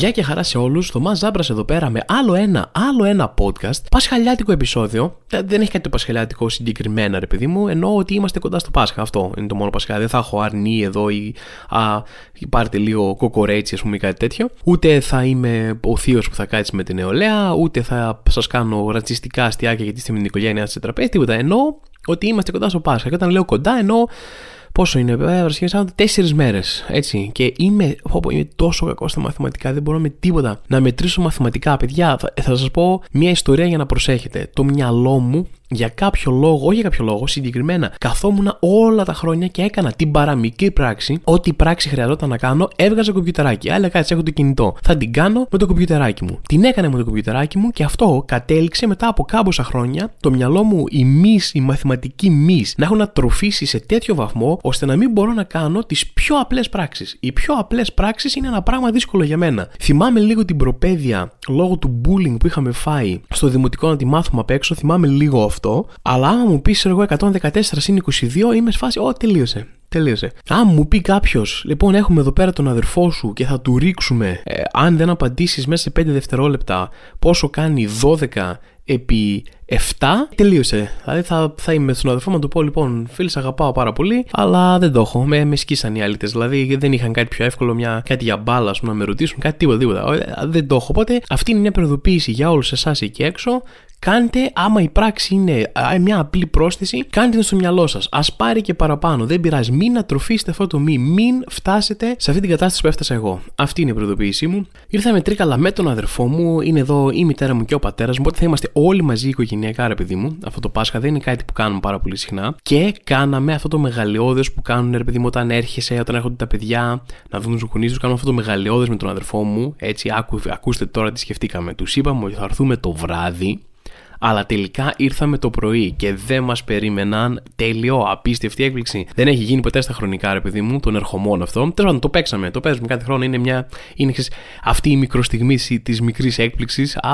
Γεια και χαρά σε όλους. Το Μα Ζάμπρας εδώ πέρα με άλλο ένα, άλλο ένα podcast. Πασχαλιάτικο επεισόδιο. Δεν έχει κάτι το πασχαλιάτικο συγκεκριμένα, ρε παιδί μου. Εννοώ ότι είμαστε κοντά στο Πάσχα. Αυτό είναι το μόνο Πασχα. Δεν θα έχω αρνή εδώ ή α, πάρτε λίγο κοκορέτσι, ας πούμε, ή κάτι τέτοιο. Ούτε θα είμαι ο θείος που θα κάτσει με την νεολαία, ούτε θα σας κάνω ρατσιστικά αστιάκια γιατί είστε με την οικογένειά σας σε τραπέζι. Τίποτα. Εννοώ ότι είμαστε κοντά στο Πάσχα. Και όταν λέω κοντά, εννοώ Πόσο είναι, βέβαια, σαν τέσσερις μέρες. Έτσι. Και είμαι, πω, είμαι τόσο κακός στα μαθηματικά, δεν μπορώ με τίποτα να μετρήσω μαθηματικά. Παιδιά, θα, θα σας πω μια ιστορία για να προσέχετε. Το μυαλό μου για κάποιο λόγο, όχι για κάποιο λόγο, συγκεκριμένα καθόμουν όλα τα χρόνια και έκανα την παραμικρή πράξη. Ό,τι πράξη χρειαζόταν να κάνω, έβγαζα κομπιουτεράκι. Άλλα κάτι, έχω το κινητό. Θα την κάνω με το κομπιουτεράκι μου. Την έκανα με το κομπιουτεράκι μου και αυτό κατέληξε μετά από κάμποσα χρόνια το μυαλό μου, η μη, η μαθηματική μη, να έχουν ατροφήσει σε τέτοιο βαθμό ώστε να μην μπορώ να κάνω τις πιο απλές πράξεις. Οι πιο απλές πράξεις είναι ένα πράγμα δύσκολο για μένα. Θυμάμαι λίγο την προπαίδεια λόγω του bullying που είχαμε φάει στο δημοτικό να τη μάθουμε απ' έξω. Θυμάμαι λίγο αυτό αυτό, αλλά άμα μου πεις εγώ 114 συν 22, είμαι σε φάση, Ω, τελείωσε. Τελείωσε. Αν μου πει κάποιος, λοιπόν, έχουμε εδώ πέρα τον αδερφό σου και θα του ρίξουμε, ε, αν δεν απαντήσεις μέσα σε 5 δευτερόλεπτα, πόσο κάνει 12 επί 7, τελείωσε. Δηλαδή θα, θα είμαι στον αδερφό μου να του πω: Λοιπόν, φίλε, αγαπάω πάρα πολύ, αλλά δεν το έχω. Με, με σκίσαν οι αλήτε. Δηλαδή δεν είχαν κάτι πιο εύκολο, μια, κάτι για μπάλα, να με ρωτήσουν, κάτι τίποτα, τίποτα. Ε, δεν το έχω. Οπότε αυτή είναι μια προειδοποίηση για όλους εσάς εκεί έξω κάντε, άμα η πράξη είναι μια απλή πρόσθεση, κάντε την στο μυαλό σας. Α πάρει και παραπάνω. Δεν πειράζει. Μην ατροφήσετε αυτό το μη. Μην φτάσετε σε αυτή την κατάσταση που έφτασα εγώ. Αυτή είναι η προειδοποίησή μου. Ήρθαμε τρίκαλα με τον αδερφό μου. Είναι εδώ η μητέρα μου και ο πατέρας μου. Οπότε θα είμαστε όλοι μαζί οικογενειακά, ρε παιδί μου. Αυτό το Πάσχα δεν είναι κάτι που κάνουμε πάρα πολύ συχνά. Και κάναμε αυτό το μεγαλειώδες που κάνουν, ρε παιδί μου, όταν έρχεσαι, όταν έρχονται τα παιδιά να δουν τους γονείς τους. Κάνουμε αυτό το μεγαλειώδες με τον αδερφό μου. Έτσι, άκου, ακούστε τώρα τι σκεφτήκαμε. Τους είπαμε ότι θα έρθουμε το βράδυ αλλά τελικά ήρθαμε το πρωί και δεν μας περίμεναν. Τέλειο, απίστευτη έκπληξη. Δεν έχει γίνει ποτέ στα χρονικά, ρε παιδί μου, τον ερχομών αυτό. Τέλος πάντων, το παίξαμε. Το παίζουμε κάθε χρόνο. Είναι μια. Είναι αυτή η μικροστιγμή της μικρής έκπληξης. Α,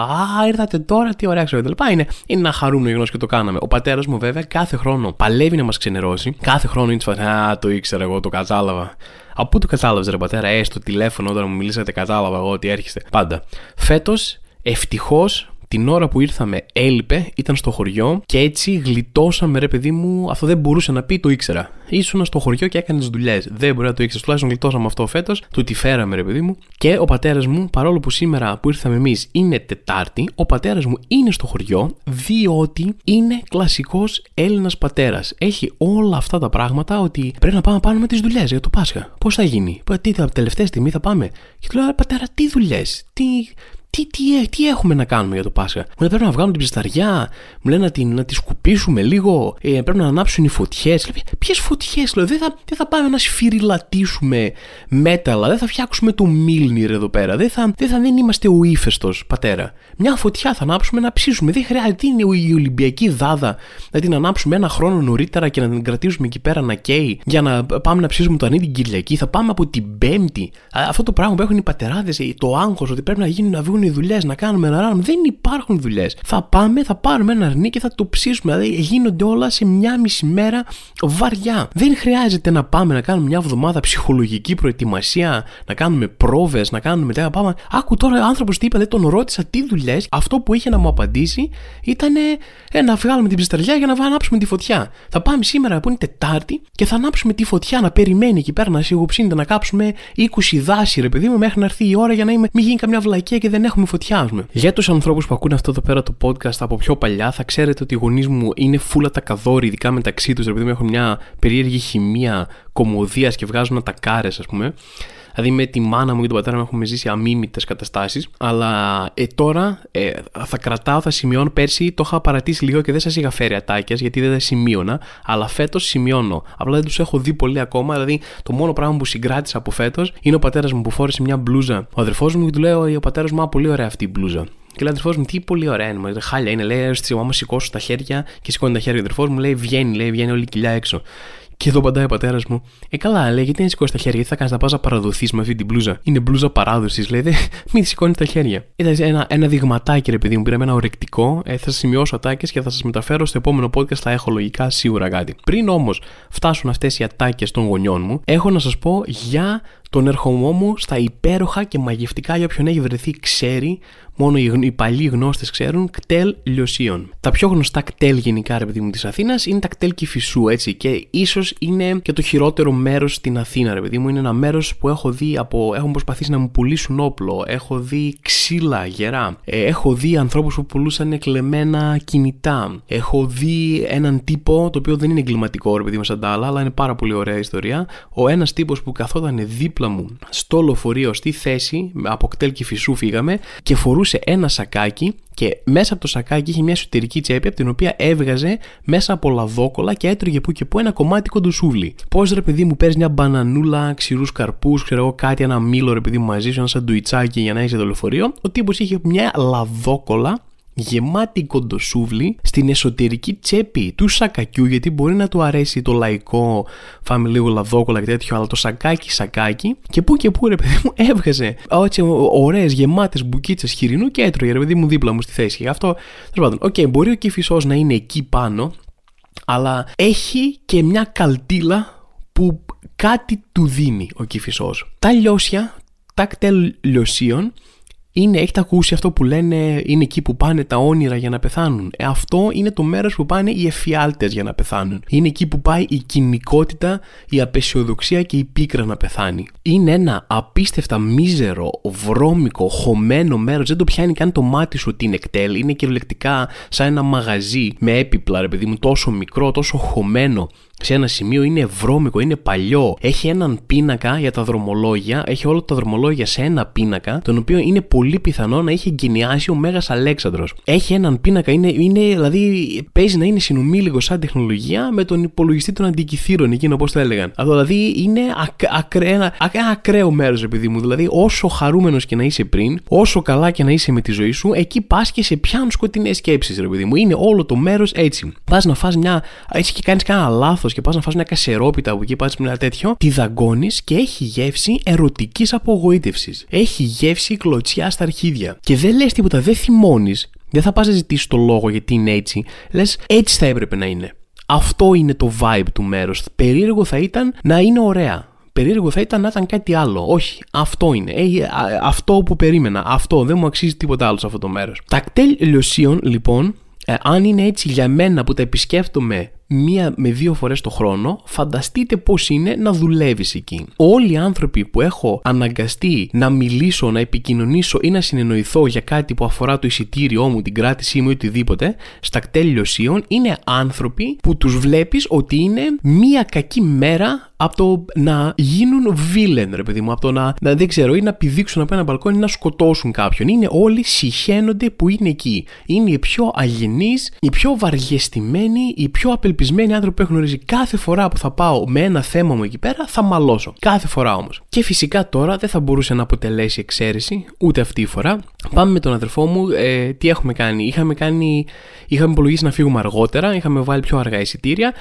α, ήρθατε τώρα, τι ωραία ξέρω. Είναι, είναι ένα χαρούμενο γεγονός και το κάναμε. Ο πατέρας μου, βέβαια, κάθε χρόνο παλεύει να μας ξενερώσει. Κάθε χρόνο είναι της Α, το ήξερα εγώ, το κατάλαβα. Από πού το κατάλαβες, ρε πατέρα, έστω τηλέφωνο όταν μου μιλήσατε, κατάλαβα εγώ ότι έρχεστε. Πάντα. Φέτος, ευτυχώς, την ώρα που ήρθαμε έλειπε, ήταν στο χωριό και έτσι γλιτώσαμε ρε παιδί μου. Αυτό δεν μπορούσε να πει, το ήξερα. Ήσουν στο χωριό και έκανες δουλειές. Δεν μπορεί να το ήξερες. Τουλάχιστον γλιτώσαμε αυτό φέτος. Του τη φέραμε ρε παιδί μου. Και ο πατέρας μου, παρόλο που σήμερα που ήρθαμε εμείς είναι Τετάρτη, ο πατέρας μου είναι στο χωριό διότι είναι κλασικός Έλληνας πατέρας. Έχει όλα αυτά τα πράγματα ότι πρέπει να πάμε πάνω με τις δουλειές για το Πάσχα. Πώς θα γίνει, τι θα, τελευταία στιγμή θα πάμε; Και του λέω, πατέρα, τι δουλειές, τι, τι, τι, τι έχουμε να κάνουμε για το Πάσχα; Μου λένε πρέπει να βγάλουμε την ψισταριά, μου λένε να τη, να τη σκουπίσουμε λίγο, ε, πρέπει να ανάψουν οι φωτιές. Ποιες φωτιές, λέω, δεν θα, δεν θα πάμε να σφυριλατήσουμε μέταλλα, δεν θα φτιάξουμε το Μίλνιρ εδώ πέρα, δεν θα, δεν θα δεν είμαστε ο ύφεστος πατέρα. Μια φωτιά θα ανάψουμε να ψήσουμε. Δεν χρειάζεται είναι η Ολυμπιακή δάδα να την ανάψουμε ένα χρόνο νωρίτερα και να την κρατήσουμε εκεί πέρα να καίει για να πάμε να ψήσουμε το ανή την Κυριακή. Θα πάμε από την Πέμπτη. Αυτό το πράγμα που έχουν οι πατεράδες, το άγχος ότι πρέπει να γίνουν να βγουν οι δουλειές, να κάνουμε ένα ράμ. Δεν υπάρχουν δουλειές. Θα πάμε, θα πάρουμε ένα αρνί και θα το ψήσουμε. Δηλαδή γίνονται όλα σε μια μισή μέρα βαριά. Δεν χρειάζεται να πάμε να κάνουμε μια εβδομάδα ψυχολογική προετοιμασία, να κάνουμε πρόβες, να κάνουμε τέτοια πάμε. Άκου τώρα ο άνθρωπος τι είπε, δεν τον ρώτησα τι δουλειές. Αυτό που είχε να μου απαντήσει ήταν ε, να βγάλουμε την ψισταριά για να ανάψουμε τη φωτιά. Θα πάμε σήμερα που είναι Τετάρτη και θα ανάψουμε τη φωτιά να περιμένει εκεί πέρα να σιγοψύνεται να κάψουμε 20 δάση ρε παιδί μου μέχρι να έρθει η ώρα για να είμαι, μην γίνει καμιά βλακία και δεν έχουμε φωτιά, πούμε. Για τους ανθρώπους που ακούνε αυτό εδώ πέρα το podcast από πιο παλιά, θα ξέρετε ότι οι γονείς μου είναι φούλα τα καδόροι, ειδικά μεταξύ τους, επειδή έχουν μια περίεργη χημεία κομμωδίας και βγάζουν τα κάρες, ας πούμε. Δηλαδή με τη μάνα μου και τον πατέρα μου έχουμε ζήσει αμήμητε καταστάσεις. Αλλά ε, τώρα ε, θα κρατάω, θα σημειώνω. Πέρσι το είχα παρατήσει λίγο και δεν σας είχα φέρει ατάκια γιατί δεν τα σημείωνα. Αλλά φέτος σημειώνω. Απλά δεν τους έχω δει πολύ ακόμα. Δηλαδή το μόνο πράγμα που συγκράτησα από φέτος είναι ο πατέρας μου που φόρεσε μια μπλούζα. Ο αδερφός μου και του λέω: Ο πατέρας μου, πολύ ωραία αυτή η μπλούζα. Και λέει αδερφός μου, τι πολύ ωραία είναι. Χάλια είναι. Λέει, άμα σηκώσω τα χέρια και σηκώνει τα χέρια. Ο αδερφός μου λέει, βγαίνει, λέει, βγαίνει όλη η κοιλιά έξω. Και εδώ παντάει ο πατέρας μου. Ε, καλά, λέει, γιατί να σηκώσει τα χέρια, γιατί θα κάνεις να πας να παραδοθείς με αυτή την μπλούζα. Είναι μπλούζα παράδοσης, λέει, δε, μην σηκώνεις τα χέρια. Ήταν ένα, ένα δειγματάκι, ρε παιδί μου, πήραμε ένα ορεκτικό. Ε, θα σας σημειώσω ατάκες και θα σας μεταφέρω στο επόμενο podcast. Θα έχω λογικά σίγουρα κάτι. Πριν όμως φτάσουν αυτές οι ατάκες των γονιών μου, έχω να σας πω για τον ερχομό στα υπέροχα και μαγευτικά για όποιον έχει βρεθεί ξέρει μόνο οι, οι παλιοί γνώστες ξέρουν, κτέλ λιωσίων. Τα πιο γνωστά κτέλ γενικά, ρε παιδί μου, της Αθήνας είναι τα κτέλ Κυφισού, έτσι. Και ίσως είναι και το χειρότερο μέρος στην Αθήνα, ρε παιδί μου. Είναι ένα μέρος που έχω δει από. Έχουν προσπαθήσει να μου πουλήσουν όπλο. Έχω δει ξύλα γερά. Ε, έχω δει ανθρώπους που πουλούσαν κλεμμένα κινητά. Έχω δει έναν τύπο, το οποίο δεν είναι εγκληματικό, ρε παιδί μου, σαν τα άλλα, αλλά είναι πάρα πολύ ωραία ιστορία. Ο ένας τύπος που καθόταν δίπλα μου στο λεωφορείο στη θέση, από κτέλ Κυφισού φύγαμε και φορούσε ένα σακάκι και μέσα από το σακάκι είχε μια εσωτερική τσέπη από την οποία έβγαζε μέσα από λαδόκολα και έτρωγε που και που ένα κομμάτι κοντοσούβλι. Πώς ρε παιδί μου παίρνεις μια μπανανούλα, ξηρούς καρπούς, ξέρω εγώ κάτι, ένα μήλο ρε παιδί μου μαζί σου, ένα σαντουιτσάκι για να έχει το λεωφορείο. Ο τύπος είχε μια λαδόκολα γεμάτη κοντοσούβλη στην εσωτερική τσέπη του σακακιού γιατί μπορεί να του αρέσει το λαϊκό φάμε λίγο λαδόκολα και τέτοιο αλλά το σακάκι σακάκι. Και που και που ρε παιδί μου έβγαζε έτσι ωραίες γεμάτες μπουκίτσες χοιρινού και έτρωγε ρε παιδί μου δίπλα μου στη θέση. Αυτό τέλος πάντων οκ μπορεί ο Κηφισός να είναι εκεί πάνω αλλά έχει και μια καλτίλα που κάτι του δίνει ο Κηφισός τα Λιόσια τα κτέλ λιωσίων είναι, έχετε ακούσει αυτό που λένε είναι εκεί που πάνε τα όνειρα για να πεθάνουν. Ε, αυτό είναι το μέρος που πάνε οι εφιάλτες για να πεθάνουν. Είναι εκεί που πάει η κοινικότητα, η απεσιοδοξία και η πίκρα να πεθάνει. Είναι ένα απίστευτα μίζερο, βρώμικο, χωμένο μέρος. Δεν το πιάνει καν το μάτι σου ότι είναι εκτέλ. Είναι κυριολεκτικά σαν ένα μαγαζί με έπιπλα, ρε παιδί μου, τόσο μικρό, τόσο χωμένο σε ένα σημείο είναι βρώμικο, είναι παλιό. Έχει έναν πίνακα για τα δρομολόγια, έχει όλα τα δρομολόγια σε ένα πίνακα, τον οποίο είναι πολύ πιθανό να είχε εγκαινιάσει ο Μέγας Αλέξανδρος. Έχει έναν πίνακα, είναι, είναι, δηλαδή παίζει να είναι συνομήλικο σαν τεχνολογία με τον υπολογιστή των αντικειθήρων, εκείνο όπω το έλεγαν. Αυτό δηλαδή είναι ένα, ένα ακραίο μέρος, επειδή μου. Δηλαδή, όσο χαρούμενος και να είσαι πριν, όσο καλά και να είσαι με τη ζωή σου, εκεί πας και σε πιάνουν σκοτεινές σκέψεις, ρε παιδί μου. Είναι όλο το μέρος έτσι. Πας να φας μια. έτσι και κάνεις κανένα λάθος και πας να φας μια κασερόπιτα από εκεί, πας μια τέτοιο, τη δαγκώνεις και έχει γεύση ερωτικής απογοήτευσης. Έχει γεύση κλωτσιά στα αρχίδια. Και δεν λες τίποτα, δεν θυμώνεις, δεν θα πας να ζητήσεις το λόγο γιατί είναι έτσι. Λες έτσι θα έπρεπε να είναι. Αυτό είναι το vibe του μέρους. Περίεργο θα ήταν να είναι ωραία. Περίεργο θα ήταν να ήταν κάτι άλλο. Όχι, αυτό είναι. Ε, αυτό που περίμενα. Αυτό δεν μου αξίζει τίποτα άλλο σε αυτό το μέρος. Τα κτέλ λιωσίων, λοιπόν, ε, αν είναι έτσι για μένα που τα επισκέφτομαι μία με δύο φορές το χρόνο, φανταστείτε πώς είναι να δουλεύεις εκεί. Όλοι οι άνθρωποι που έχω αναγκαστεί να μιλήσω, να επικοινωνήσω ή να συνεννοηθώ για κάτι που αφορά το εισιτήριό μου, την κράτησή μου ή οτιδήποτε, στα κτέλ είναι άνθρωποι που τους βλέπεις ότι είναι μία κακή μέρα από το να γίνουν villain, ρε παιδί μου, από το να, να δεν ξέρω, ή να πηδήξουν από ένα μπαλκόνι ή να σκοτώσουν κάποιον. Είναι όλοι συχαίνονται που είναι εκεί. Είναι οι πιο αγενείς, οι πιο βαριεστημένοι, οι πιο απελπισμένοι άνθρωποι που έχω γνωρίζει. Κάθε φορά που θα πάω με ένα θέμα μου εκεί πέρα, θα μαλώσω. Κάθε φορά όμως. Και φυσικά τώρα δεν θα μπορούσε να αποτελέσει εξαίρεση, ούτε αυτή η φορά. Πάμε με τον αδερφό μου, ε, τι έχουμε κάνει. Είχαμε κάνει, είχαμε υπολογίσει να φύγουμε αργότερα, είχαμε βάλει πιο αργά εισιτήρια.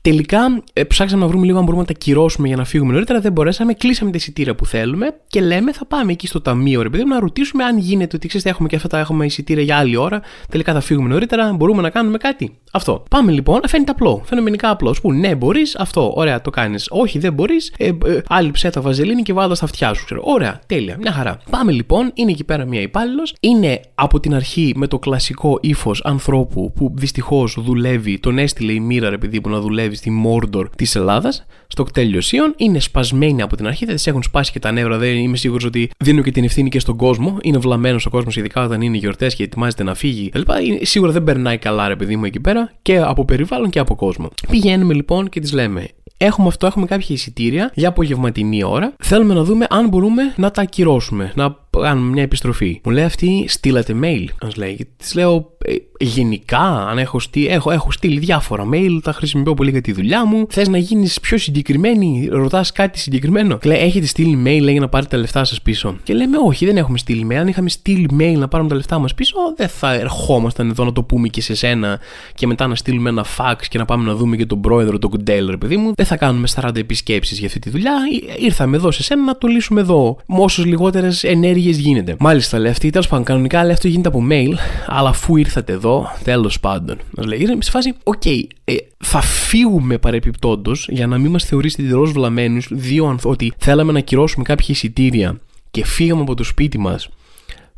Τελικά ε, ψάξαμε να βρούμε λίγο αν μπορούμε να τα κυρώσουμε για να φύγουμε νωρίτερα. Δεν μπορέσαμε. Κλείσαμε τα εισιτήρια που θέλουμε και λέμε θα πάμε εκεί στο ταμείο, ρε παιδί μου, να ρωτήσουμε αν γίνεται ότι ξέρετε, έχουμε και αυτά τα έχουμε εισιτήρια για άλλη ώρα. Τελικά θα φύγουμε νωρίτερα. Μπορούμε να κάνουμε κάτι. Αυτό. Πάμε λοιπόν. Φαίνεται απλό. Φαινομενικά απλό. Που ναι, μπορείς αυτό. Ωραία, το κάνεις. Όχι, δεν μπορείς. Ε, ε, άλλη ψέτα βαζελίνη και βάλω στα αυτιά σου. Ξέρω. Ωραία, τέλεια. Μια χαρά. Πάμε λοιπόν. Είναι εκεί πέρα μια υπάλληλος. Είναι από την αρχή με το κλασικό ύφος ανθρώπου που δυστυχώς δουλεύει. Τον έστειλε η μοίρα, ρε παιδί μου, να δουλεύει στη Μόρντορ της Ελλάδας, στο κτέλ Είναι σπασμένοι από την αρχή, δεν τι έχουν σπάσει και τα νεύρα. Δεν είμαι σίγουρος ότι δίνουν και την ευθύνη και στον κόσμο. Είναι βλαμμένος ο κόσμος, ειδικά όταν είναι γιορτές και ετοιμάζεται να φύγει Σίγουρα δεν περνάει καλά, ρε παιδί μου, εκεί πέρα και από περιβάλλον και από κόσμο. Πηγαίνουμε λοιπόν και τη λέμε: Έχουμε αυτό, έχουμε κάποια εισιτήρια για απογευματινή ώρα. Θέλουμε να δούμε αν μπορούμε να τα ακυρώσουμε, να κάνουμε μια επιστροφή. Μου λέει αυτή, στείλατε mail. Α λέει. Τη λέω, ε, γενικά, αν έχω, στείλει, έχω, έχω στείλει διάφορα mail, τα χρησιμοποιώ πολύ για τη δουλειά μου. Θες να γίνεις πιο συγκεκριμένη, ρωτάς κάτι συγκεκριμένο. Και λέει, έχετε στείλει mail, λέει, να πάρετε τα λεφτά σας πίσω. Και λέμε, Όχι, δεν έχουμε στείλει mail. Αν είχαμε στείλει mail να πάρουμε τα λεφτά μας πίσω, δεν θα ερχόμασταν εδώ να το πούμε και σε σένα και μετά να στείλουμε ένα fax και να πάμε να δούμε και τον πρόεδρο, τον κουντέλ, παιδί μου. Δεν θα κάνουμε 40 επισκέψεις για αυτή τη δουλειά. Ήρθαμε εδώ σε σένα να το λύσουμε εδώ. Με όσες λιγότερες ενέργειες γίνεται. Μάλιστα, λέει αυτή, τέλος πάντων, κανονικά λέει αυτό γίνεται από mail, αλλά αφού ήρθατε εδώ, αυτό, τέλος πάντων. Μας λέει, είναι σε φάση, οκ, okay, ε, θα φύγουμε παρεπιπτόντως για να μην μας θεωρήσετε εντελώς βλαμμένους, δύο ότι θέλαμε να κυρώσουμε κάποια εισιτήρια και φύγαμε από το σπίτι μας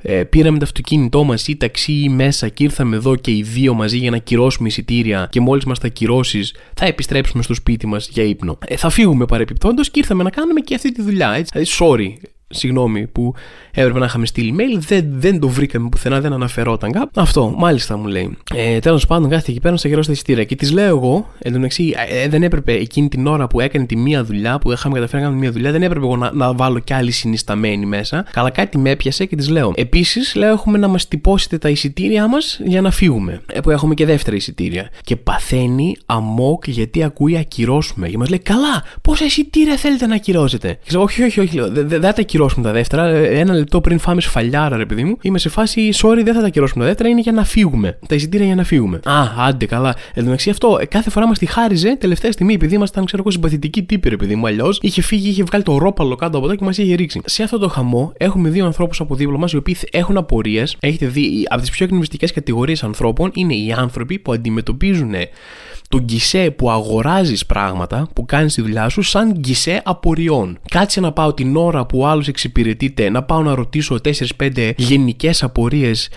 ε, πήραμε το αυτοκίνητό μας ή ταξί ή μέσα και ήρθαμε εδώ και οι δύο μαζί για να κυρώσουμε εισιτήρια και μόλις μας τα κυρώσει θα επιστρέψουμε στο σπίτι μας για ύπνο. Ε, θα φύγουμε παρεπιπτόντως και ήρθαμε να κάνουμε και αυτή τη δουλειά. Έτσι. Δηλαδή, sorry, συγγνώμη που έπρεπε να είχαμε στείλει mail, δεν, δεν το βρήκαμε πουθενά, δεν αναφερόταν κάπου. Αυτό, μάλιστα μου λέει. Ε, Τέλος πάντων, κάθεται εκεί πέρα στα γερό στα εισιτήρια και της λέω εγώ, εν τω μεταξύ, ε, δεν έπρεπε εκείνη την ώρα που έκανε τη μία δουλειά, που είχαμε καταφέρει να κάνουμε μία δουλειά, δεν έπρεπε εγώ να, να βάλω κι άλλη συνισταμένη μέσα. Καλά, κάτι με έπιασε και της λέω. Επίσης, λέω, έχουμε να μας τυπώσετε τα εισιτήριά μας για να φύγουμε. Ε, που έχουμε και δεύτερα εισιτήρια. Και παθαίνει αμόκ γιατί ακούει ακυρώσουμε. Και μας λέει, Καλά, πόσα εισιτήρια θέλετε να ακυρώσετε; Και ξέρω, Όχι, όχι, όχι, δεν θα τα ακυρώσουμε τα δεύτερα. Ε, ένα λεπτό πριν φάμε σφαλιάρα, ρε παιδί μου, είμαι σε φάση, sorry, δεν θα τα ακυρώσουμε τα δεύτερα, είναι για να φύγουμε. Τα εισιτήρια για να φύγουμε. Α, άντε, καλά. Εν τω μεταξύ αυτό ε, κάθε φορά μας τη χάριζε τελευταία στιγμή, επειδή ήμασταν, ξέρω εγώ, συμπαθητικοί τύποι, ρε παιδί μου. Αλλιώς είχε φύγει, είχε βγάλει το ρόπαλο κάτω από εδώ και μας είχε ρίξει. Σε αυτό το χαμό έχουμε δύο ανθρώπους από δίπλα μας οι οποίοι έχουν απορίες. Έχετε δει, από τις πιο εκνευριστικές κατηγορίες ανθρώπων είναι οι άνθρωποι που αντιμετωπίζουν το γκισέ που αγοράζεις πράγματα, που κάνεις τη δουλειά σου, σαν γκισέ απορριών. Κάτσε να πάω την ώρα που άλλος εξυπηρετείται, να πάω να ρωτήσω 4-5 γενικές απορίες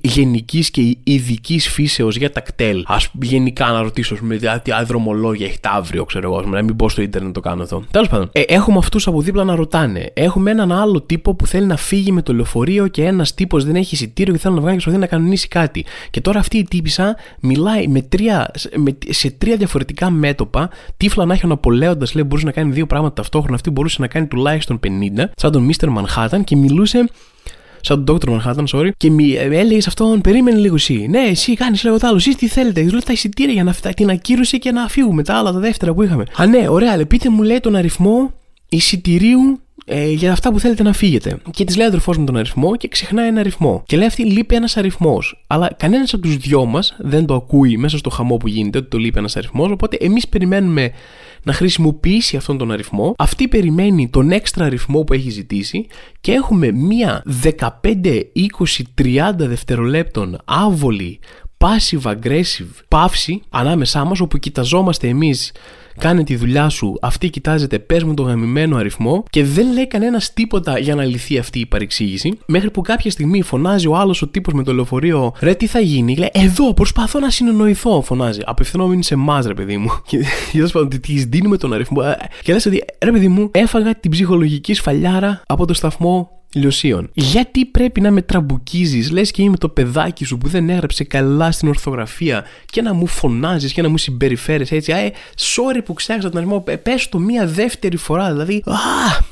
γενικής και ειδικής φύσεως για τα κτέλ. Α γενικά να ρωτήσω με τι δρομολόγια έχετε αύριο, ξέρω εγώ, να μην πω στο ίντερνετ να το κάνω αυτό. Τέλος πάντων, ε, έχουμε αυτούς από δίπλα να ρωτάνε. Έχουμε έναν άλλο τύπο που θέλει να φύγει με το λεωφορείο και ένας τύπος δεν έχει εισιτήριο και θέλει να βγάλει και προσπαθεί να κανονίσει κάτι. Και τώρα αυτή η τύπησα μιλάει με τρία, με, σε τρία διαφορετικά μέτωπα. Τύφλα να έχει ο Ναπολέοντας, λέει, μπορούσε να κάνει δύο πράγματα ταυτόχρονα. Αυτή μπορούσε να κάνει τουλάχιστον 50, σαν τον Mr. Manhattan και μιλούσε σαν τον Dr. Manhattan, sorry, και μη, ε, έλεγε σε αυτόν, περίμενε λίγο εσύ. Ναι, εσύ κάνεις λίγο το άλλο. Εσύ τι θέλετε. Του λέω τα εισιτήρια για να την ακύρωση και να φύγουμε. Τα άλλα, τα δεύτερα που είχαμε. Α, ναι, ωραία, αλλά πείτε μου, λέει τον αριθμό εισιτηρίου ε, για αυτά που θέλετε να φύγετε. Και της λέει ο αδερφός μου τον αριθμό και ξεχνάει ένα αριθμό. Και λέει αυτή λείπει ένας αριθμός. Αλλά κανένας από τους δυο μας δεν το ακούει μέσα στο χαμό που γίνεται ότι το λείπει ένας αριθμός. Οπότε εμείς περιμένουμε να χρησιμοποιήσει αυτόν τον αριθμό. Αυτή περιμένει τον έξτρα αριθμό που έχει ζητήσει και έχουμε μία 15, 20, 30 δευτερολέπτων άβολη passive aggressive παύση ανάμεσά μας όπου κοιταζόμαστε εμείς κάνε τη δουλειά σου, αυτή κοιτάζεται, πες μου το γαμημένο αριθμό και δεν λέει κανένας τίποτα για να λυθεί αυτή η παρεξήγηση. Μέχρι που κάποια στιγμή φωνάζει ο άλλος ο τύπος με το λεωφορείο, ρε τι θα γίνει, λέει Εδώ προσπαθώ να συνεννοηθώ, φωνάζει. Απευθυνόμενοι σε εμάς, ρε παιδί μου. Και τέλος πάντων, της δίνουμε τον αριθμό. Ε, και λες ότι, ρε παιδί μου, έφαγα την ψυχολογική σφαλιάρα από το σταθμό Λιωσίων. Γιατί πρέπει να με τραμπουκίζεις, λες και είμαι το παιδάκι σου που δεν έγραψε καλά στην ορθογραφία και να μου φωνάζεις και να μου συμπεριφέρεις έτσι. Ε, sorry που ξέχασα τον αριθμό. Πες το μία δεύτερη φορά. Δηλαδή. Α,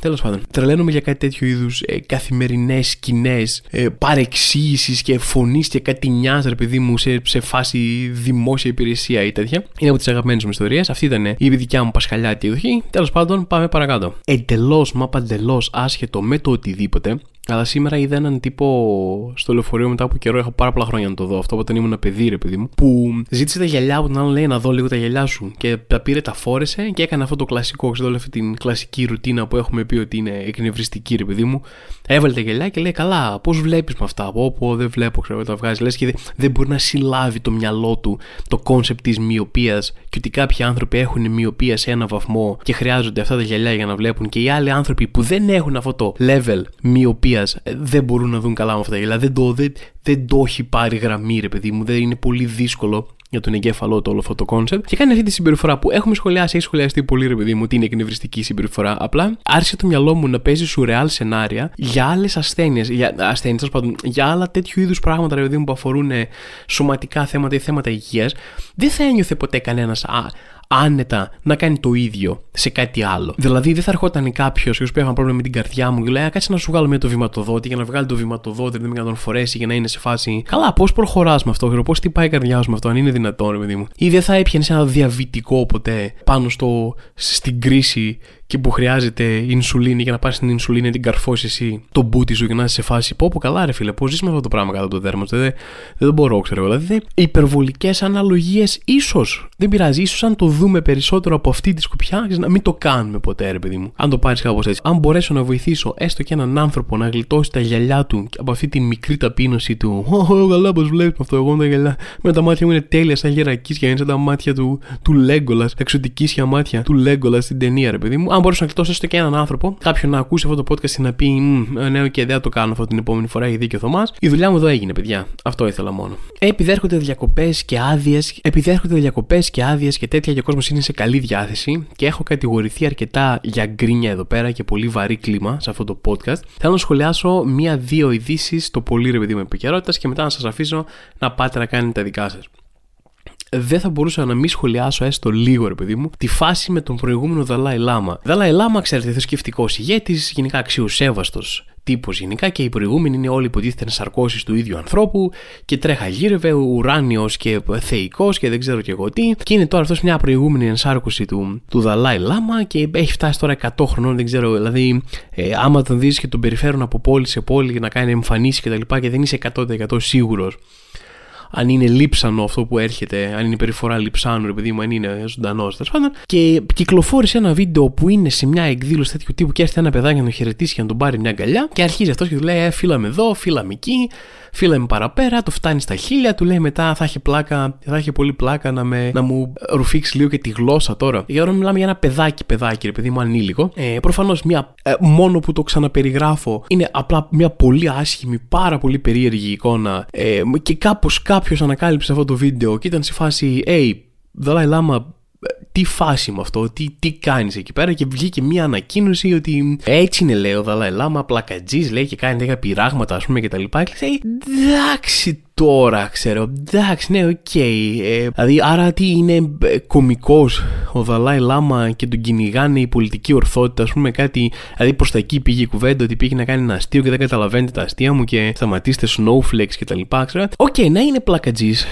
τέλος πάντων. Τρελαίνομαι για κάτι τέτοιο είδους ε, καθημερινές σκηνές ε, παρεξήγησης και φωνής και κάτι νοιάζει, ρε παιδί μου, σε, σε φάση δημόσια υπηρεσία ή τέτοια. Είναι από τις αγαπημένες μου ιστορίες. Αυτή ήταν η δικιά μου πασχαλιάτη εκδοχή. Τέλος πάντων, πάμε παρακάτω. Εντελώς, μα παντελώς άσχετο με το οτιδήποτε αλλά σήμερα είδα έναν τύπο στο λεωφορείο μετά από καιρό. Έχω πάρα πολλά χρόνια να το δω. Αυτό όταν ήμουν ένα παιδί, ρε παιδί μου. Που ζήτησε τα γυαλιά από τον άλλον, λέει να δω λίγο τα γυαλιά σου. Και τα πήρε, τα φόρεσε και έκανε αυτό το κλασικό. Ξέρω όλη αυτή την κλασική ρουτίνα που έχουμε πει ότι είναι εκνευριστική, ρε παιδί μου. Έβαλε τα γυαλιά και λέει: Καλά, πώς βλέπεις με αυτά. Από όπου δεν βλέπω, ξέρω, τα βγάζει. Λες και δεν μπορεί να συλλάβει το μυαλό του το concept της μυωπίας και ότι κάποιοι άνθρωποι έχουν μυωπία σε ένα βαθμό και χρειάζονται αυτά τα γυαλιά για να βλέπουν και οι άλλοι άνθρωποι που δεν έχουν αυτό το level μυωπίας ε, δεν μπορούν να δουν καλά με αυτά τα γυαλιά. Δεν το, δεν, δεν το έχει πάρει γραμμή, ρε παιδί μου. Δεν είναι πολύ δύσκολο για τον εγκέφαλό του όλο αυτό το concept και κάνει αυτή τη συμπεριφορά που έχουμε σχολιάσει, έχει σχολιαστεί πολύ, ρε παιδί μου, ότι είναι εκνευριστική συμπεριφορά. Απλά άρχισε το μυαλό μου να παίζει σουρεάλ σενάρια για άλλες ασθένειες, για ασθένειες, για άλλα τέτοιου είδους πράγματα, ρε παιδί μου, που αφορούν σωματικά θέματα ή θέματα υγείας. Δεν θα ένιωθε ποτέ κανένας, άνετα να κάνει το ίδιο σε κάτι άλλο. Δηλαδή, δεν θα ερχόταν κάποιος ο οποίος ένα πρόβλημα με την καρδιά μου και λέει: Κάτσε να σου βγάλω με το βηματοδότη για να βγάλει το βηματοδότη, δεν να τον φορέσει για να είναι σε φάση. Καλά, πώς προχωράς με αυτό, πώς τι πάει η καρδιά σου με αυτό, αν είναι δυνατόν, ρε παιδί μου. Ή δεν θα έπιανες ένα διαβητικό ποτέ πάνω στο, στην κρίση και που χρειάζεται ινσουλίνη για να πάρεις την ινσουλίνη την καρφώσεις εσύ το μπούτι σου για να είσαι σε φάση πω πω καλά ρε φίλε πώς ζεις με αυτό το πράγμα κάτω το δέρμα δεν, δεν μπορώ ξέρω εγώ δηλαδή υπερβολικές αναλογίες ίσως δεν πειράζει ίσως αν το δούμε περισσότερο από αυτή τη σκοπιά να μην το κάνουμε ποτέ ρε παιδί μου αν το πάρεις κάπως έτσι αν μπορέσω να βοηθήσω έστω και έναν άνθρωπο να γλιτώσει τα γυαλιά του από αυτή τη μικρή ταπείνωση του Ω, καλά, πώς βλέπεις αυτό. Εγώ με τα γυαλιά. Με τα μάτια μου είναι τέλεια, σαν γερακίσια. Είναι σαν τα μάτια του, του Λέγκολα, εξωτικίσια μάτια του Λέγκολα στην ταινία, ρε παιδί μου. Αν μπορούσα να γλιτώσω έστω και έναν άνθρωπο, κάποιον να ακούσει αυτό το podcast και να πει Ναι, και δεν το κάνω αυτό την επόμενη φορά, έχει δίκιο Θωμάς. Η δουλειά μου εδώ έγινε, παιδιά. Αυτό ήθελα μόνο. Επειδή έρχονται διακοπές και άδειες, επειδή έρχονται διακοπές και άδειες και τέτοια και ο κόσμος είναι σε καλή διάθεση και έχω κατηγορηθεί αρκετά για γκρίνια εδώ πέρα και πολύ βαρύ κλίμα σε αυτό το podcast, θέλω να σχολιάσω μία-δύο ειδήσεις το πολύ ρε παιδί μου επικαιρότητας και μετά να σας αφήσω να πάτε να κάνετε τα δικά σας. Δεν θα μπορούσα να μην σχολιάσω έστω λίγο, ρε παιδί μου, τη φάση με τον προηγούμενο Δαλάη Λάμα. Δαλάη Λάμα, ξέρετε, θρησκευτικός ηγέτης, γενικά αξιοσέβαστος τύπος γενικά και οι προηγούμενοι είναι όλοι υποτίθεται σαρκώσεις του ίδιου ανθρώπου και τρέχα γύρευε, ουράνιος και θεϊκός και δεν ξέρω και εγώ τι. Και είναι τώρα αυτός μια προηγούμενη ενσάρκωση του, του Δαλάη Λάμα και έχει φτάσει τώρα 100 χρονών, δεν ξέρω. Δηλαδή, ε, άμα τον δεις και τον περιφέρουν από πόλη σε πόλη για να κάνει εμφανίσεις κτλ. Και, και δεν είσαι 100% σίγουρος αν είναι λείψανο αυτό που έρχεται, αν είναι περιφορά λειψάνου, επειδή μου, αν είναι ζωντανός, τέλος πάντων. Και κυκλοφόρησε ένα βίντεο που είναι σε μια εκδήλωση τέτοιου τύπου και έρχεται ένα παιδάκι να τον χαιρετήσει και να τον πάρει μια αγκαλιά. Και αρχίζει αυτός και του λέει: Ε, φύλαμε εδώ, φύλαμε εκεί με παραπέρα, το φτάνει στα χίλια, του λέει μετά θα έχει πλάκα, θα έχει πολύ πλάκα να, με, να μου ρουφήξεις λίγο και τη γλώσσα τώρα. Για ώρα μιλάμε για ένα παιδάκι, παιδάκι, ρε παιδί μου, ανήλικο. Ε, Προφανώς μια, ε, μόνο που το ξαναπεριγράφω, είναι απλά μια πολύ άσχημη, πάρα πολύ περίεργη εικόνα. Ε, και κάπως κάποιος ανακάλυψε αυτό το βίντεο και ήταν σε φάση, hey, Δαλάη Λάμα, τι φάση με αυτό, τι, τι κάνεις εκεί πέρα. Και βγήκε μια ανακοίνωση ότι έτσι είναι, λέει ο Δαλάη Λάμα, πλακατζής, λέει και κάνει τέτοια πειράγματα, ας πούμε και τα λοιπά. Και λέει, εντάξει τώρα, ξέρω, εντάξει, ναι, οκ. Okay. Ε, δηλαδή, άρα τι είναι ε, κωμικός ο Δαλάι Λάμα και τον κυνηγάνε η πολιτική ορθότητα, ας πούμε, κάτι. Δηλαδή, προς τα εκεί πήγε η κουβέντα ότι πήγε να κάνει ένα αστείο και δεν καταλαβαίνετε τα αστεία μου και σταματήστε snowflakes και τα λοιπά, ξέρω. Οκ, okay, να είναι πλακατζής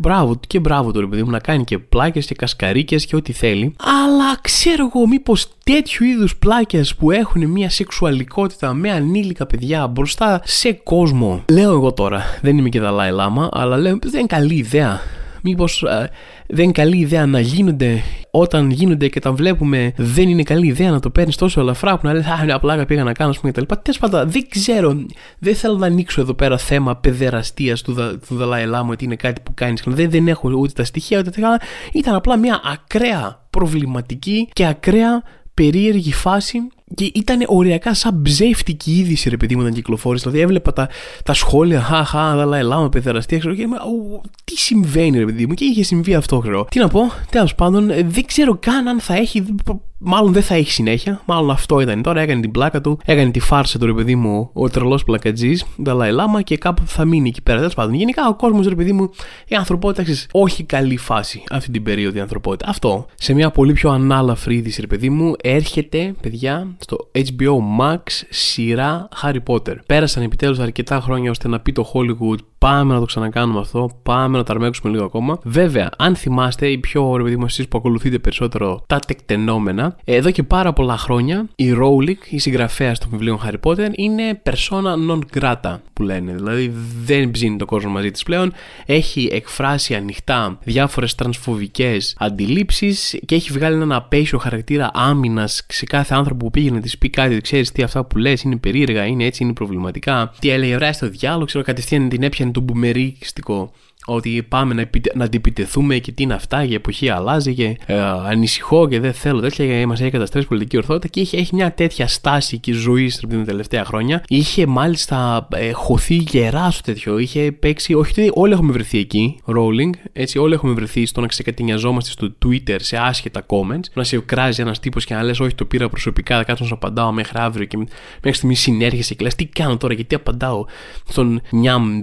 μπράβο και μπράβο του ρε παιδί μου να κάνει και πλάκες και κασκαρίκες και ό,τι θέλει. Αλλά ξέρω εγώ μήπως τέτοιου είδους πλάκες που έχουν μια σεξουαλικότητα με ανήλικα παιδιά μπροστά σε κόσμο. Λέω εγώ τώρα, δεν είμαι και Δαλάι Λάμα, αλλά λέω δεν είναι καλή ιδέα. Μήπως ε, δεν είναι καλή ιδέα να γίνονται όταν γίνονται και τα βλέπουμε, δεν είναι καλή ιδέα να το παίρνεις τόσο ελαφρά που να λέει Α, απλά πήγα να κάνω, ας πούμε κτλ. Τέλος πάντων, δεν ξέρω, δεν θέλω να ανοίξω εδώ πέρα θέμα παιδεραστίας του, του Δαλάη Λάμα ότι είναι κάτι που κάνεις. Δεν, δεν έχω ούτε τα στοιχεία ούτε τα Ήταν απλά μια ακραία προβληματική και ακραία περίεργη φάση και ήταν οριακά σαν ψεύτικη είδηση, ρε παιδί μου, όταν κυκλοφόρησε. Δηλαδή έβλεπα τα, τα σχόλια, χαχά, αλλά ελάω με παιδεραστία, ξέρω. Και τι συμβαίνει, ρε παιδί μου, και είχε συμβεί αυτό, ξέρω. Τι να πω, τέλος πάντων, ε, δεν ξέρω καν αν θα έχει Μάλλον δεν θα έχει συνέχεια. Μάλλον αυτό ήταν τώρα. Έκανε την πλάκα του, έκανε τη φάρσα του ρε παιδί μου, ο τρελός πλακατζή, Νταλάι Λάμα και κάπου θα μείνει εκεί πέρα. Τέλος πάντων, γενικά ο κόσμος ρε παιδί μου, η ανθρωπότητα ξέρεις, όχι καλή φάση αυτή την περίοδο η ανθρωπότητα. Αυτό σε μια πολύ πιο ανάλαφρη είδηση, ρε παιδί μου, έρχεται, παιδιά, στο HBO Max σειρά Harry Potter. Πέρασαν επιτέλους αρκετά χρόνια ώστε να πει το Hollywood Πάμε να το ξανακάνουμε αυτό. Πάμε να τα αρμέξουμε λίγο ακόμα. Βέβαια, αν θυμάστε, οι πιο ρε παιδί μου, εσεί που ακολουθείτε περισσότερο τα τεκτενόμενα, εδώ και πάρα πολλά χρόνια η Rowling, η συγγραφέας των βιβλίων Harry Potter, είναι persona non grata που λένε. Δηλαδή δεν ψήνει το κόσμο μαζί της πλέον. Έχει εκφράσει ανοιχτά διάφορες τρανσφοβικές αντιλήψεις και έχει βγάλει έναν απέσιο χαρακτήρα άμυνας σε κάθε άνθρωπο που πήγε να της πει κάτι. Ξέρεις τι αυτά που λες είναι περίεργα, είναι έτσι, είναι προβληματικά. Τι έλεγε, βρέα στο διάλογο, ξέρω κατευθείαν την έπιανε το μπουμερίστικο ότι πάμε να, να αντιπιτεθούμε και τι είναι αυτά, η εποχή αλλάζει και ε, ανησυχώ και δεν θέλω τέτοια γιατί μας έχει καταστρέψει πολιτική ορθότητα και έχει, έχει μια τέτοια στάση και ζωή την τελευταία χρόνια. Είχε μάλιστα ε, χωθεί γερά στο τέτοιο, είχε παίξει, όχι ότι όλοι έχουμε βρεθεί εκεί, rolling, έτσι όλοι έχουμε βρεθεί στο να ξεκατηνιαζόμαστε στο Twitter σε άσχετα comments, να σε κράζει ένας τύπος και να λες όχι το πήρα προσωπικά, θα κάτσω να σου απαντάω μέχρι αύριο και μέχρι στιγμή συνέρχεσαι και λες τι κάνω τώρα γιατί απαντάω στον Νιάμ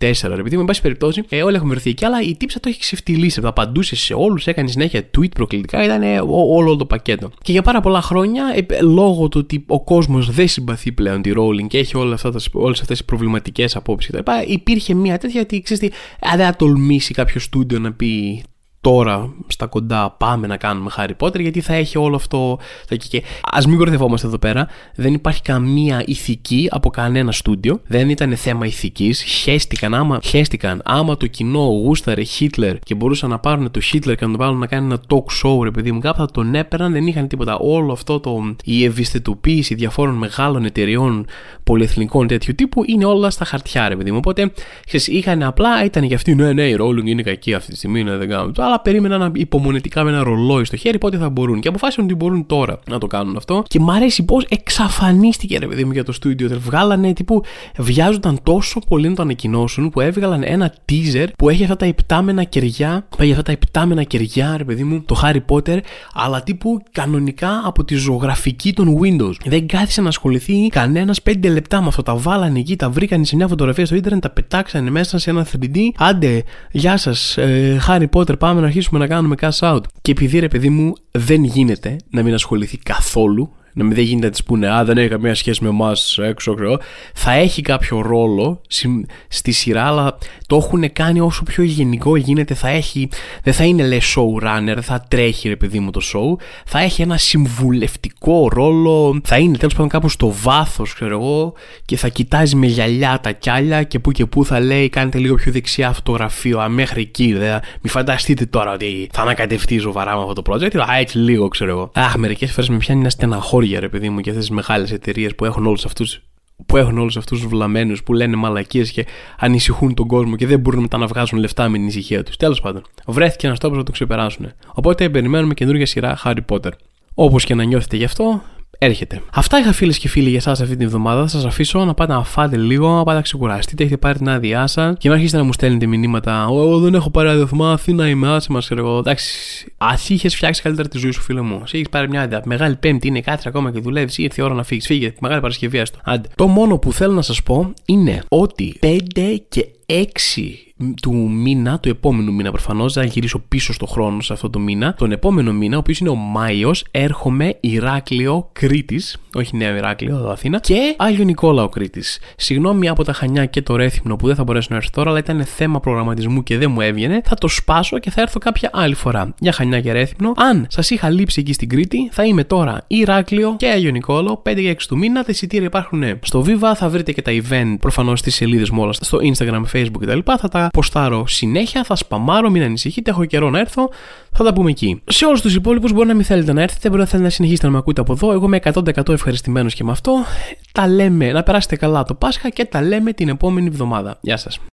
224, επειδή με πάση περιπτώσει περιπτώσει. Ε, όλοι έχουν βρεθεί εκεί, αλλά η τύψα το έχει ξεφτυλίσει. Απαντούσε σε όλους, έκανε συνέχεια tweet προκλητικά, ήταν όλο το πακέτο. Και για πάρα πολλά χρόνια, ε, λόγω του ότι ο κόσμος δεν συμπαθεί πλέον τη Rowling και έχει όλες αυτές τις προβληματικές απόψεις κτλ., υπήρχε μια τέτοια ότι ξέρεις, δεν θα τολμήσει κάποιος στούντιο να πει τώρα στα κοντά πάμε να κάνουμε Harry Potter γιατί θα έχει όλο αυτό. Θα... Και... Ας μην κορυδευόμαστε εδώ πέρα. Δεν υπάρχει καμία ηθική από κανένα στούντιο. Δεν ήταν θέμα ηθικής. Χέστηκαν άμα, χέστηκαν άμα το κοινό γούσταρε Χίτλερ και μπορούσαν να πάρουν το Χίτλερ και να τον βάλουν να κάνει ένα talk show ρε παιδί μου κάπου θα τον έπαιρναν. Δεν είχαν τίποτα. Όλο αυτό το, η ευαισθητοποίηση διαφόρων μεγάλων εταιριών πολυεθνικών τέτοιου τύπου είναι όλα στα χαρτιά ρε παιδί μου. Οπότε ξέρεις, είχαν απλά ήταν για αυτοί ναι ναι η Rowling είναι κακή αυτή τη στιγμή ναι, δεν κάνουν αλλά περίμεναν υπομονετικά με ένα ρολόι στο χέρι πότε θα μπορούν. Και αποφάσισαν ότι μπορούν τώρα να το κάνουν αυτό. Και μ' αρέσει πώς εξαφανίστηκε ρε παιδί μου για το στούντιο. Βγάλανε τύπου. Βιάζονταν τόσο πολύ να το ανακοινώσουν που έβγαλαν ένα teaser που έχει αυτά τα υπτάμενα κεριά. Που έχει αυτά τα υπτάμενα κεριά, ρε παιδί μου, το Harry Potter, αλλά τύπου κανονικά από τη ζωγραφική των Windows. Δεν κάθισε να ασχοληθεί κανένας 5 λεπτά με αυτό. Τα βάλανε εκεί, τα βρήκαν σε μια φωτογραφία στο Ιντερνετ, τα πετάξανε μέσα σε ένα 3D. Άντε, γεια σας, ε, Harry Potter, πάμε να αρχίσουμε να κάνουμε cash out. Και επειδή ρε παιδί μου δεν γίνεται να μην ασχοληθεί καθόλου να μην δεν γίνεται να της πούνε Α, δεν έχει καμία σχέση με εμάς έξω, ξέρω. Θα έχει κάποιο ρόλο στη σειρά, αλλά το έχουν κάνει όσο πιο γενικό γίνεται. Θα έχει, δεν θα είναι λε showrunner, δεν θα τρέχει ρε παιδί μου το show. Θα έχει ένα συμβουλευτικό ρόλο. Θα είναι τέλος πάντων κάπου στο βάθος, ξέρω εγώ, και θα κοιτάζει με γυαλιά τα κιάλια και που και που θα λέει: Κάνετε λίγο πιο δεξιά φωτογραφείο. Α, μέχρι εκεί, δε. Μην φανταστείτε τώρα ότι θα ανακατευτεί ζωβαρά με αυτό το project. Α, έτσι λίγο, ξέρω εγώ. Αχ, μερικές φορές με πιάνει ένα στεναχώριο χώρια, ρε παιδί μου, και αυτέ τι μεγάλες εταιρείες που έχουν όλους αυτού που έχουν όλους αυτούς του βλαμμένους που λένε μαλακίες και ανησυχούν τον κόσμο και δεν μπορούν μετά να βγάζουν λεφτά με την ησυχία τους. Τέλος πάντων, βρέθηκε ένας τόπο να το ξεπεράσουν. Οπότε περιμένουμε καινούργια σειρά Harry Potter. Όπως και να νιώθετε γι' αυτό, έρχεται. Αυτά είχα φίλες και φίλοι για εσάς αυτή την εβδομάδα. Θα σας αφήσω να πάτε να φάτε λίγο, να πάτε να ξεκουραστείτε. Έχετε πάρει την άδειά σας και να αρχίσετε να μου στέλνετε μηνύματα. Ω, δεν έχω πάρει άδεια θυμά, Αθήνα είμαι, άσε μας ξέρω εγώ. Εντάξει, ας είχες φτιάξει καλύτερα τη ζωή σου, φίλε μου. Σε έχεις πάρει μια άδεια. Μεγάλη Πέμπτη είναι κάθε ακόμα και δουλεύεις ή ήρθε η ώρα να φύγεις. Φύγε, μεγάλη Παρασκευή στο. Άντε. Το μόνο που θέλω να σας πω είναι ότι 5 και 6 του μήνα, του επόμενου μήνα προφανώς, θα γυρίσω πίσω στο χρόνο σε αυτό το μήνα. Τον επόμενο μήνα, ο οποίος είναι ο Μάιος, έρχομαι Ηράκλειο Κρήτης, όχι Νέο Ηράκλειο, εδώ Αθήνα, και Άγιο Νικόλαο Κρήτης. Συγγνώμη από τα Χανιά και το Ρέθυμνο που δεν θα μπορέσω να έρθω τώρα, αλλά ήταν θέμα προγραμματισμού και δεν μου έβγαινε. Θα το σπάσω και θα έρθω κάποια άλλη φορά. Για Χανιά και Ρέθυμνο. Αν σας είχα λείψει εκεί στην Κρήτη, θα είμαι τώρα Ηράκλειο και Άγιο Νικόλαο, 5 και 6 του μήνα. Τα εισιτήρια υπάρχουν στο Viva, θα βρείτε και τα event προφανώς στις σελίδες μου όλα στο Instagram, Facebook κτλ. Θα τα ποστάρω συνέχεια, θα σπαμάρω, μην ανησυχείτε, έχω καιρό να έρθω, θα τα πούμε εκεί. Σε όλους τους υπόλοιπους μπορεί να μην θέλετε να έρθετε, μπορεί να θέλετε να συνεχίσετε να με ακούτε από εδώ. Εγώ είμαι 100% ευχαριστημένος και με αυτό. Τα λέμε, να περάσετε καλά το Πάσχα και τα λέμε την επόμενη εβδομάδα. Γεια σας.